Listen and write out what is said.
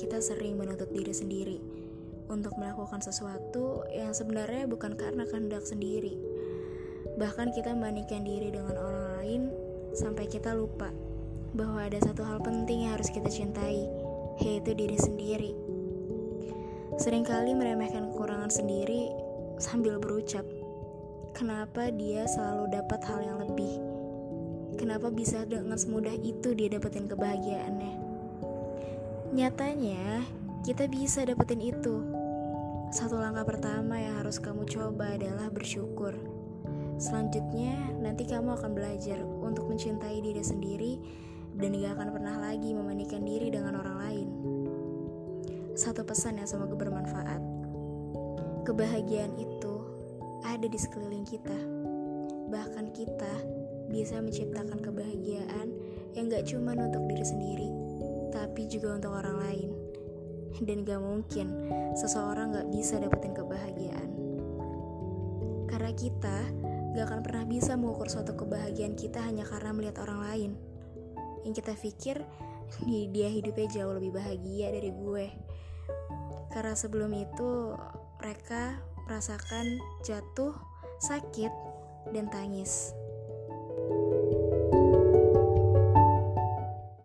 kita sering menuntut diri sendiri untuk melakukan sesuatu yang sebenarnya bukan karena kehendak sendiri. Bahkan kita membandingkan diri dengan orang lain sampai kita lupa bahwa ada satu hal penting yang harus kita cintai, yaitu diri sendiri. Seringkali meremehkan kekurangan sendiri sambil berucap, kenapa dia selalu dapat hal yang lebih? Kenapa bisa dengan semudah itu dia dapetin kebahagiaannya? Nyatanya, kita bisa dapetin itu. Satu langkah pertama yang harus kamu coba adalah bersyukur. Selanjutnya, nanti kamu akan belajar untuk mencintai diri sendiri dan gak akan pernah lagi membandingkan diri dengan orang lain. Satu pesan yang semoga bermanfaat. Kebahagiaan itu ada di sekeliling kita. Bahkan kita bisa menciptakan kebahagiaan yang gak cuma untuk diri sendiri, juga untuk orang lain. Dan gak mungkin seseorang gak bisa dapetin kebahagiaan. Karena kita gak akan pernah bisa mengukur suatu kebahagiaan kita hanya karena melihat orang lain. Yang kita pikir, dia hidupnya jauh lebih bahagia dari gue. Karena sebelum itu, mereka merasakan jatuh, sakit, dan tangis. thank you